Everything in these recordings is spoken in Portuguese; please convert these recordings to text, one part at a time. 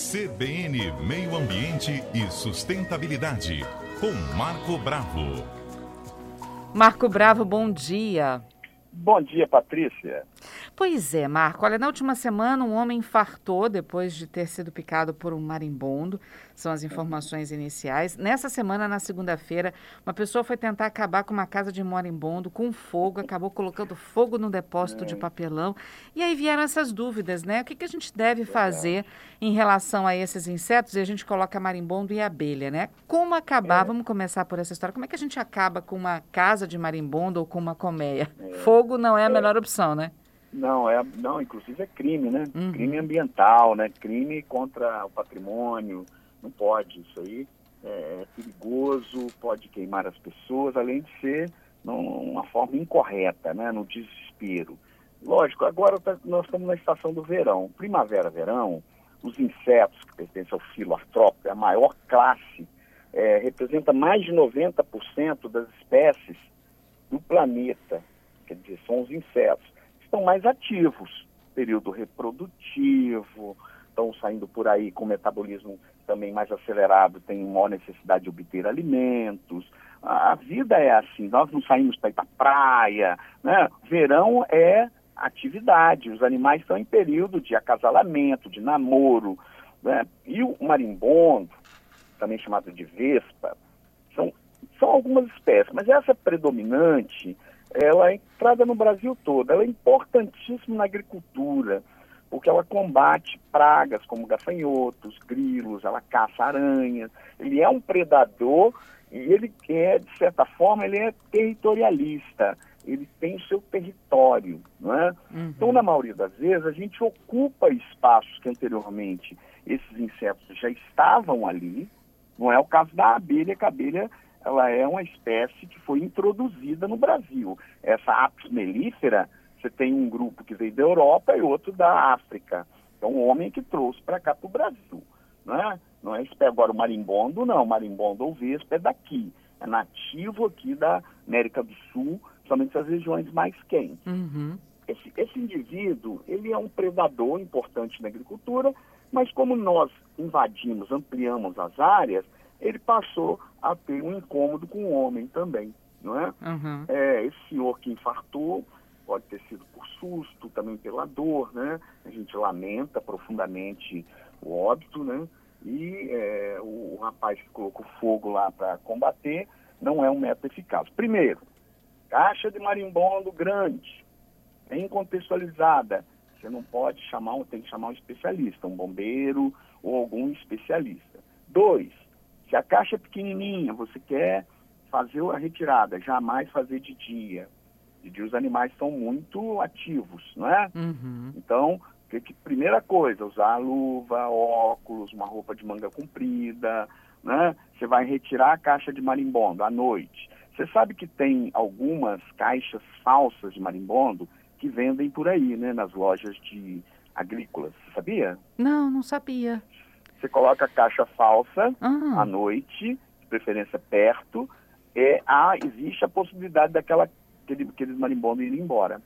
CBN Meio Ambiente e Sustentabilidade, com Marco Bravo. Marco Bravo, bom dia. Bom dia, Patrícia. Pois é, Marco. Olha, na última semana um homem infartou depois de ter sido picado por um marimbondo. São as informações iniciais. Nessa semana, na segunda-feira, uma pessoa foi tentar acabar com uma casa de marimbondo com fogo, acabou colocando fogo no depósito de papelão. E aí vieram essas dúvidas, né? O que, que a gente deve fazer em relação a esses insetos? E a gente coloca marimbondo e abelha, né? Como acabar? Vamos começar por essa história. Como é que a gente acaba com uma casa de marimbondo ou com uma colmeia? Fogo não é a melhor opção, né? Não, é, não, inclusive é crime, né? Uhum. Crime ambiental, né? Crime contra o patrimônio. Não pode. Isso aí é, é perigoso, pode queimar as pessoas, além de ser num- uma forma incorreta, né? No desespero. Lógico, agora tá- nós estamos na estação do verão. Primavera, verão, os insetos que pertencem ao filo artrópode, a maior classe, é, representa mais de 90% das espécies do planeta. Quer dizer, são os insetos. Estão mais ativos, período reprodutivo, estão saindo por aí com metabolismo também mais acelerado, tem maior necessidade de obter alimentos. A vida é assim, nós não saímos para ir para praia, né? Verão é atividade, os animais estão em período de acasalamento, de namoro, né? E o marimbondo, também chamado de vespa, são, são algumas espécies, mas essa predominante, ela é entrada no Brasil todo, ela é importantíssima na agricultura, porque ela combate pragas como gafanhotos, grilos, ela caça aranhas, ele é um predador e ele é, de certa forma, ele é territorialista, ele tem o seu território, não é? Então, na maioria das vezes, a gente ocupa espaços que anteriormente esses insetos já estavam ali, não é o caso da abelha, que a abelha ela é uma espécie que foi introduzida no Brasil. Essa apis mellifera, você tem um grupo que veio da Europa e outro da África. É um homem que trouxe para cá para o Brasil. Não é? Não é espé- agora o marimbondo, não. O marimbondo ou vespa é daqui. É nativo aqui da América do Sul, somente as regiões mais quentes. Uhum. Esse, esse indivíduo, ele é um predador importante na agricultura, mas como nós invadimos, ampliamos as áreas, ele passou a ter um incômodo com o homem também, não é? Uhum. É, esse senhor que infartou pode ter sido por susto, também pela dor, né? A gente lamenta profundamente o óbito, né? E é, o, o rapaz que colocou fogo lá para combater não é um método eficaz. Primeiro, caixa de marimbondo grande, bem contextualizada. Você não pode chamar, tem que chamar um especialista, um bombeiro ou algum especialista. Dois, se a caixa é pequenininha, você quer fazer a retirada, jamais fazer de dia. De dia os animais estão muito ativos, não é? Uhum. Então, que, que- primeira coisa, usar luva, óculos, uma roupa de manga comprida, né? Você vai retirar a caixa de marimbondo à noite. Você sabe que tem algumas caixas falsas de marimbondo que vendem por aí, né? Nas lojas de agrícolas, sabia? Não, não sabia. Você coloca a caixa falsa Ah, à noite, de preferência perto, é, há, existe a possibilidade daquela aquele, aqueles marimbondos irem embora,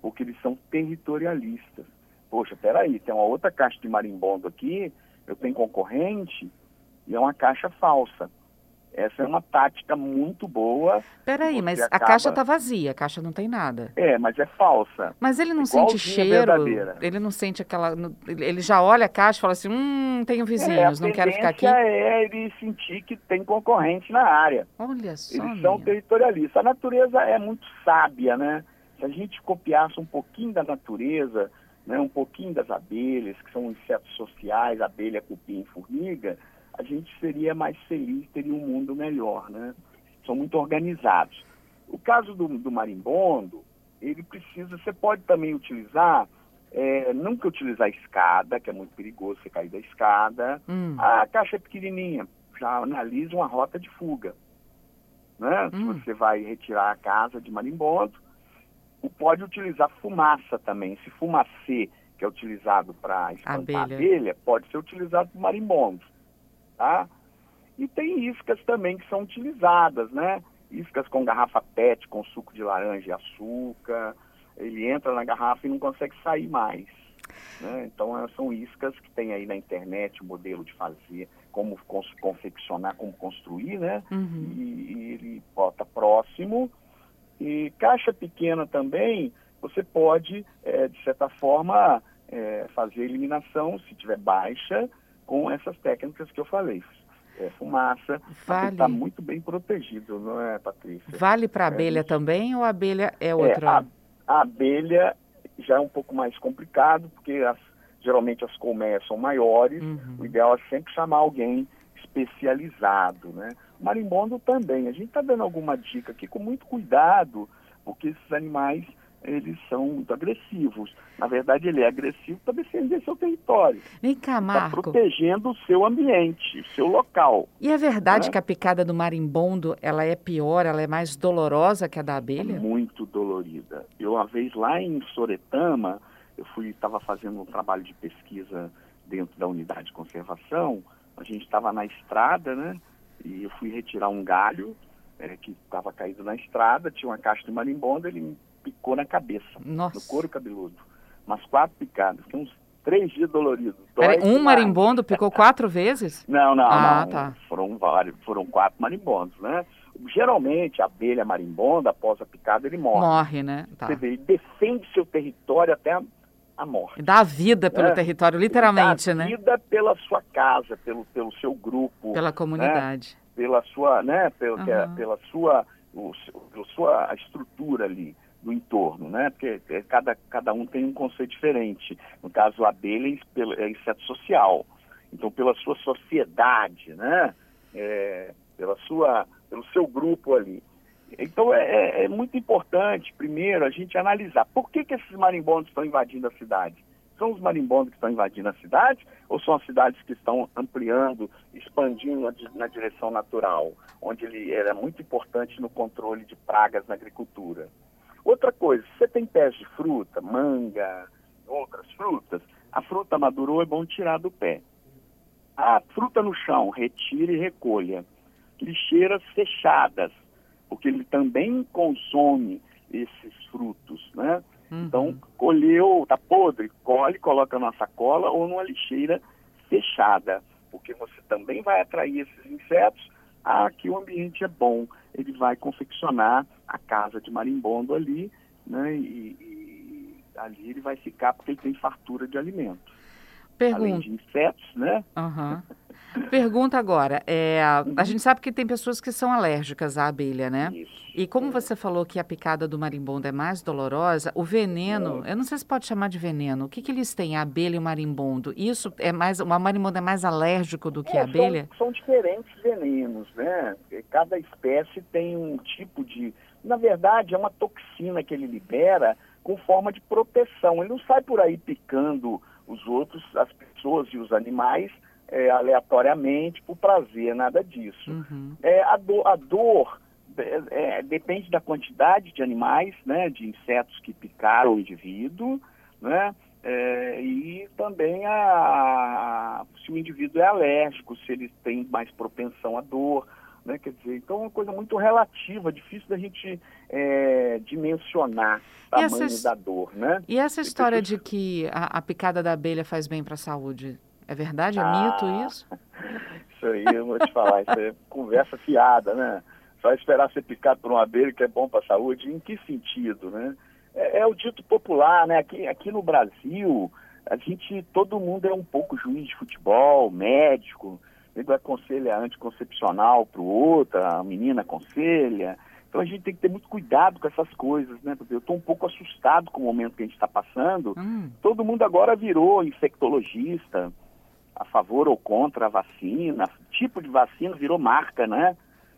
porque eles são territorialistas. Poxa, peraí, tem uma outra caixa de marimbondo aqui, eu tenho concorrente, e é uma caixa falsa. Essa é uma tática muito boa. peraí, mas a acaba- caixa tá vazia, a caixa não tem nada. É, mas é falsa. Mas ele não sente cheiro, verdadeira. ele não sente aquela. Ele já olha a caixa e fala assim: hum, tenho é, vizinhos, a não quero ficar aqui. tendência é ele sentir que tem concorrente na área. Olha só. Eles são menina. territorialistas. A natureza é muito sábia, né? Se a gente copiasse um pouquinho da natureza, né, um pouquinho das abelhas, que são insetos sociais, abelha, cupim e formiga, a gente seria mais feliz, teria um mundo melhor, né? São muito organizados. O caso do, do marimbondo, ele precisa, você pode também utilizar, é, nunca utilizar escada, que é muito perigoso você cair da escada, Hum. a caixa é pequenininha, já analisa uma rota de fuga. Né? Hum. Se você vai retirar a casa de marimbondo, pode utilizar fumaça também. Esse fumacê que é utilizado para espantar Abelha. a abelha, pode ser utilizado para marimbondo. Tá? E tem iscas também que são utilizadas, né? Iscas com garrafa PET, com suco de laranja e açúcar. Ele entra na garrafa e não consegue sair mais. Né? Então, são iscas que tem aí na internet o modelo de fazer, como confeccionar, como construir, né? Uhum. E, e, ele bota próximo. E caixa pequena também, você pode, é, de certa forma, é, fazer eliminação, se tiver baixa, com essas técnicas que eu falei. É, fumaça, vale. está muito bem protegido, não é, Patrícia? Vale para a é abelha também ou a abelha é, é outra? A, a, abelha já é um pouco mais complicado, porque as, geralmente as colmeias são maiores, uhum. o ideal é sempre chamar alguém especializado, né? Marimbondo também. A gente está dando alguma dica aqui com muito cuidado, porque esses animais eles são muito agressivos. Na verdade, ele é agressivo para defender seu território. Vem cá, Marco. Está protegendo o seu ambiente, o seu local. E é verdade né? que a picada do marimbondo ela é pior, ela é mais dolorosa que a da abelha? É muito dolorida. Eu, uma vez lá em Soretama, eu fui estava fazendo um trabalho de pesquisa dentro da unidade de conservação. A gente estava na estrada, né? E eu fui retirar um galho é, que estava caído na estrada, tinha uma caixa de marimbondo, ele picou na cabeça, Nossa. no couro cabeludo. Umas quatro picadas, que uns três dias doloridos. Peraí, um marimbondo picou quatro vezes? Não, não, ah, não. Tá. Foram vários, foram quatro marimbondos, né? Geralmente, a abelha marimbonda, após a picada, ele morre. Morre, né? Tá. Você vê, ele defende seu território até a, a morte. Dá vida pelo é. território, literalmente, dá né? Dá vida pela sua casa, pelo, pelo seu grupo. Pela comunidade. Né? Pela sua, né? Pela, uhum. pela sua, o, pela sua estrutura ali do entorno, né? Porque é, cada, cada um tem um conceito diferente. No caso, a abelha é, é inseto social. Então, pela sua sociedade, né? É, pela sua, pelo seu grupo ali. Então, é, é, é, muito importante, primeiro, a gente analisar por que, que esses marimbondos estão invadindo a cidade. São os marimbondos que estão invadindo a cidade ou são as cidades que estão ampliando, expandindo na, na direção natural, onde ele era muito importante no controle de pragas na agricultura? Outra coisa, se você tem pés de fruta, manga, outras frutas, a fruta madurou, é bom tirar do pé. A fruta no chão, retire e recolha. Lixeiras fechadas, porque ele também consome esses frutos, né? Uhum. Então, colheu, tá podre, colhe, coloca na sacola ou numa lixeira fechada, porque você também vai atrair esses insetos ah, que o ambiente é bom. Ele vai confeccionar a casa de marimbondo ali, né? E, e ali ele vai ficar porque ele tem fartura de alimento. Pergunta. Além de insetos, né? Uhum. Pergunta agora, é, a gente sabe que tem pessoas que são alérgicas à abelha, né? Isso. E como você falou que a picada do marimbondo é mais dolorosa, o veneno, eu não sei se pode chamar de veneno, o que, que eles têm, a abelha e o marimbondo? Isso é mais, o marimbondo é mais alérgico do que é, a abelha? São, são diferentes venenos, né? Cada espécie tem um tipo de... Na verdade, é uma toxina que ele libera com forma de proteção. Ele não sai por aí picando os outros, as pessoas e os animais, é, aleatoriamente, por prazer, nada disso. Uhum. É, a, do, a dor é, é, depende da quantidade de animais, né, de insetos que picaram o indivíduo, né, é, e também a, a, se o indivíduo é alérgico, se ele tem mais propensão à dor, né, quer dizer, então é uma coisa muito relativa, difícil da gente é, dimensionar o tamanho essa, da dor, né? E essa história de que a, a picada da abelha faz bem para a saúde, é verdade? É ah, mito isso? Isso aí, eu vou te falar, isso é conversa fiada, né? Só esperar ser picado por uma abelha que é bom para a saúde, em que sentido, né? É, é, o dito popular, né? Aqui, aqui no Brasil, a gente, todo mundo é um pouco juiz de futebol, médico, ele aconselha anticoncepcional para o outro, a menina aconselha. Então a gente tem que ter muito cuidado com essas coisas, né? Porque eu estou um pouco assustado com o momento que a gente está passando. Hum. Todo mundo agora virou infectologista a favor ou contra a vacina, tipo de vacina virou marca, né?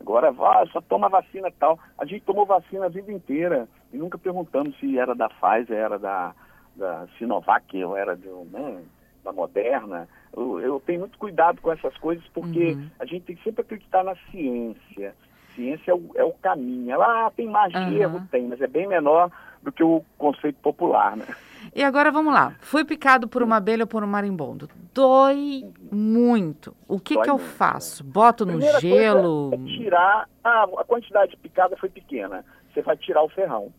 Agora, ah, só toma vacina e tal. A gente tomou vacina a vida inteira e nunca perguntamos se era da Pfizer, era da, da Sinovac, ou era de, né, da Moderna. Eu, eu, tenho muito cuidado com essas coisas porque uhum. a gente tem que sempre acreditar na ciência. Ciência é o, é o caminho. Ela ah, tem mais uhum. erro, tem, mas é bem menor do que o conceito popular, né? E agora vamos lá. Fui picado por uma abelha ou por um marimbondo. Dói muito. O que, que eu muito, faço? Né? Boto no gelo? É tirar. Ah, a quantidade de picada foi pequena. Você vai tirar o ferrão.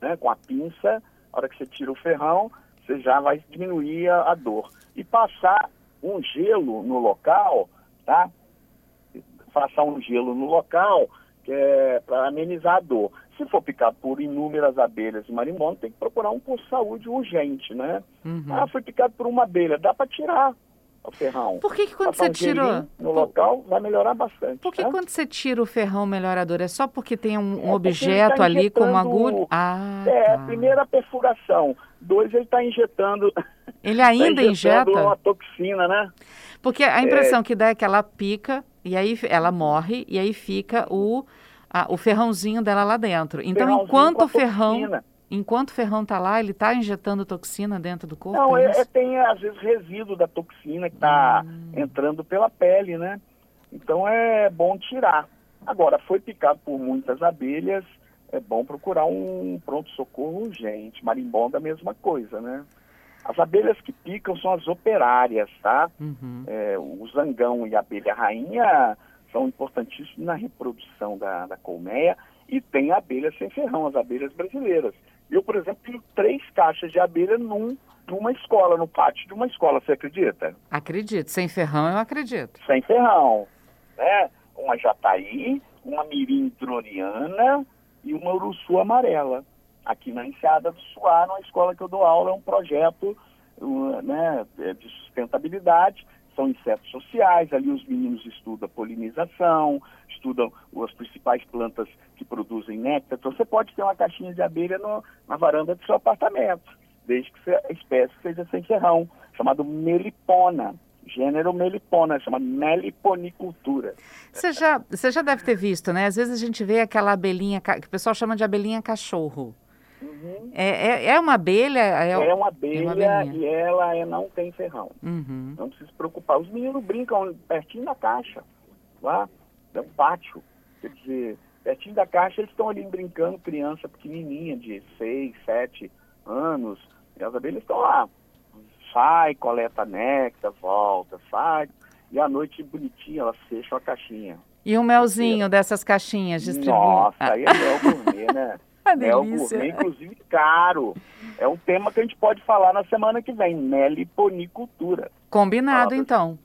Né? Com a pinça, a hora que você tira o ferrão, você já vai diminuir a, a dor. E passar um gelo no local, tá? Passar um gelo no local é para amenizar a dor. Se for picado por inúmeras abelhas de marimbondo, tem que procurar um posto de saúde urgente, né? Uhum. Ah, foi picado por uma abelha, dá para tirar o ferrão. Por que, que quando Passar você um tira no local vai melhorar bastante? Por que né? quando você tira o ferrão melhorador é só porque tem um, é objeto tá ali com uma agulha? Ah, é, tá. primeiro a perfuração, dois ele está injetando. Ele ainda tá injeta uma toxina, né? Porque a impressão é... que dá é que ela pica e aí ela morre e aí fica o a, o ferrãozinho dela lá dentro. Então enquanto o ferrão toxina. Enquanto o ferrão está lá, ele está injetando toxina dentro do corpo? Não, é, é, tem às vezes resíduo da toxina que está hum. entrando pela pele, né? Então é bom tirar. Agora, foi picado por muitas abelhas, é bom procurar um pronto-socorro urgente. Marimbondo é a mesma coisa, né? As abelhas que picam são as operárias, tá? Uhum. É, o zangão e a abelha rainha são importantíssimos na reprodução da, da colmeia e tem abelhas sem ferrão, as abelhas brasileiras. Eu, por exemplo, tenho três caixas de abelha num, numa escola, no pátio de uma escola, você acredita? Acredito. Sem ferrão, eu acredito. Sem ferrão. Né? Uma jataí, uma mirim droriana e uma uruçu amarela. Aqui na Enseada do Suá, na escola que eu dou aula, é um projeto uh, né, de sustentabilidade são insetos sociais, ali os meninos estudam polinização, estudam as principais plantas que produzem néctar. Então você pode ter uma caixinha de abelha no, na varanda do seu apartamento, desde que a espécie seja sem ferrão, chamado melipona. Gênero melipona, chama meliponicultura. Você já, você já deve ter visto, né? Às vezes a gente vê aquela abelhinha que o pessoal chama de abelhinha cachorro. Uhum. É, é, é, uma abelha? É, é uma abelha é uma e ela é, não tem ferrão. Uhum. Não precisa se preocupar. Os meninos brincam pertinho da caixa, lá, é um pátio. Quer dizer, pertinho da caixa eles estão ali brincando, criança pequenininha de 6, 7 anos, e as abelhas estão lá. Sai, coleta néctar, volta, sai. E à noite, bonitinha, elas fecham a caixinha. E um melzinho dessas caixinhas distribuídas? Nossa, aí é mel gourmet, né? Mel gourmet, inclusive caro. É um tema que a gente pode falar na semana que vem, meliponicultura. Combinado, então.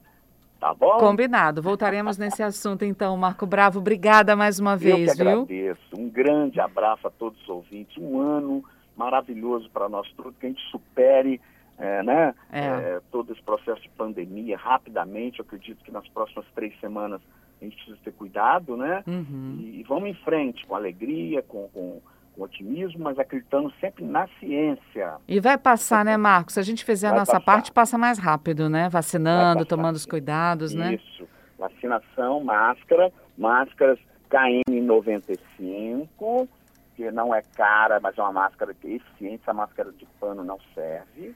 Tá bom? Combinado. Voltaremos nesse assunto, então, Marco Bravo. Obrigada mais uma vez, Eu que viu? agradeço. Um grande abraço a todos os ouvintes. Um ano maravilhoso para nós todos, que a gente supere é, né, é. É, todo esse processo de pandemia rapidamente. Eu acredito que nas próximas três semanas a gente precisa ter cuidado, né? Uhum. E, e, vamos em frente com alegria, com, com com otimismo, mas acreditando sempre na ciência. E vai passar, né, Marcos? Se a gente fizer vai a nossa passar. parte, passa mais rápido, né? Vacinando, tomando os cuidados, Isso. né? Isso. Vacinação, máscara, máscaras KN95, que não é cara, mas é uma máscara que é eficiente, essa máscara de pano não serve.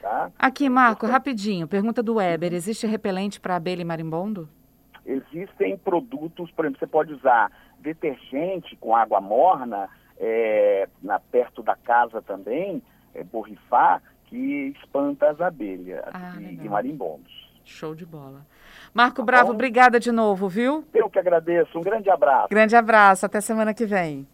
Tá? Aqui, Marco, rapidinho, pergunta do Weber: existe repelente para abelha e marimbondo? Existem produtos, por exemplo, você pode usar detergente com água morna é, na, perto da casa também, é, borrifar, que espanta as abelhas ah, e, marimbondos. Show de bola. Marco tá Bravo, bom? obrigada de novo, viu? Eu que agradeço. Um grande abraço. Grande abraço. Até semana que vem.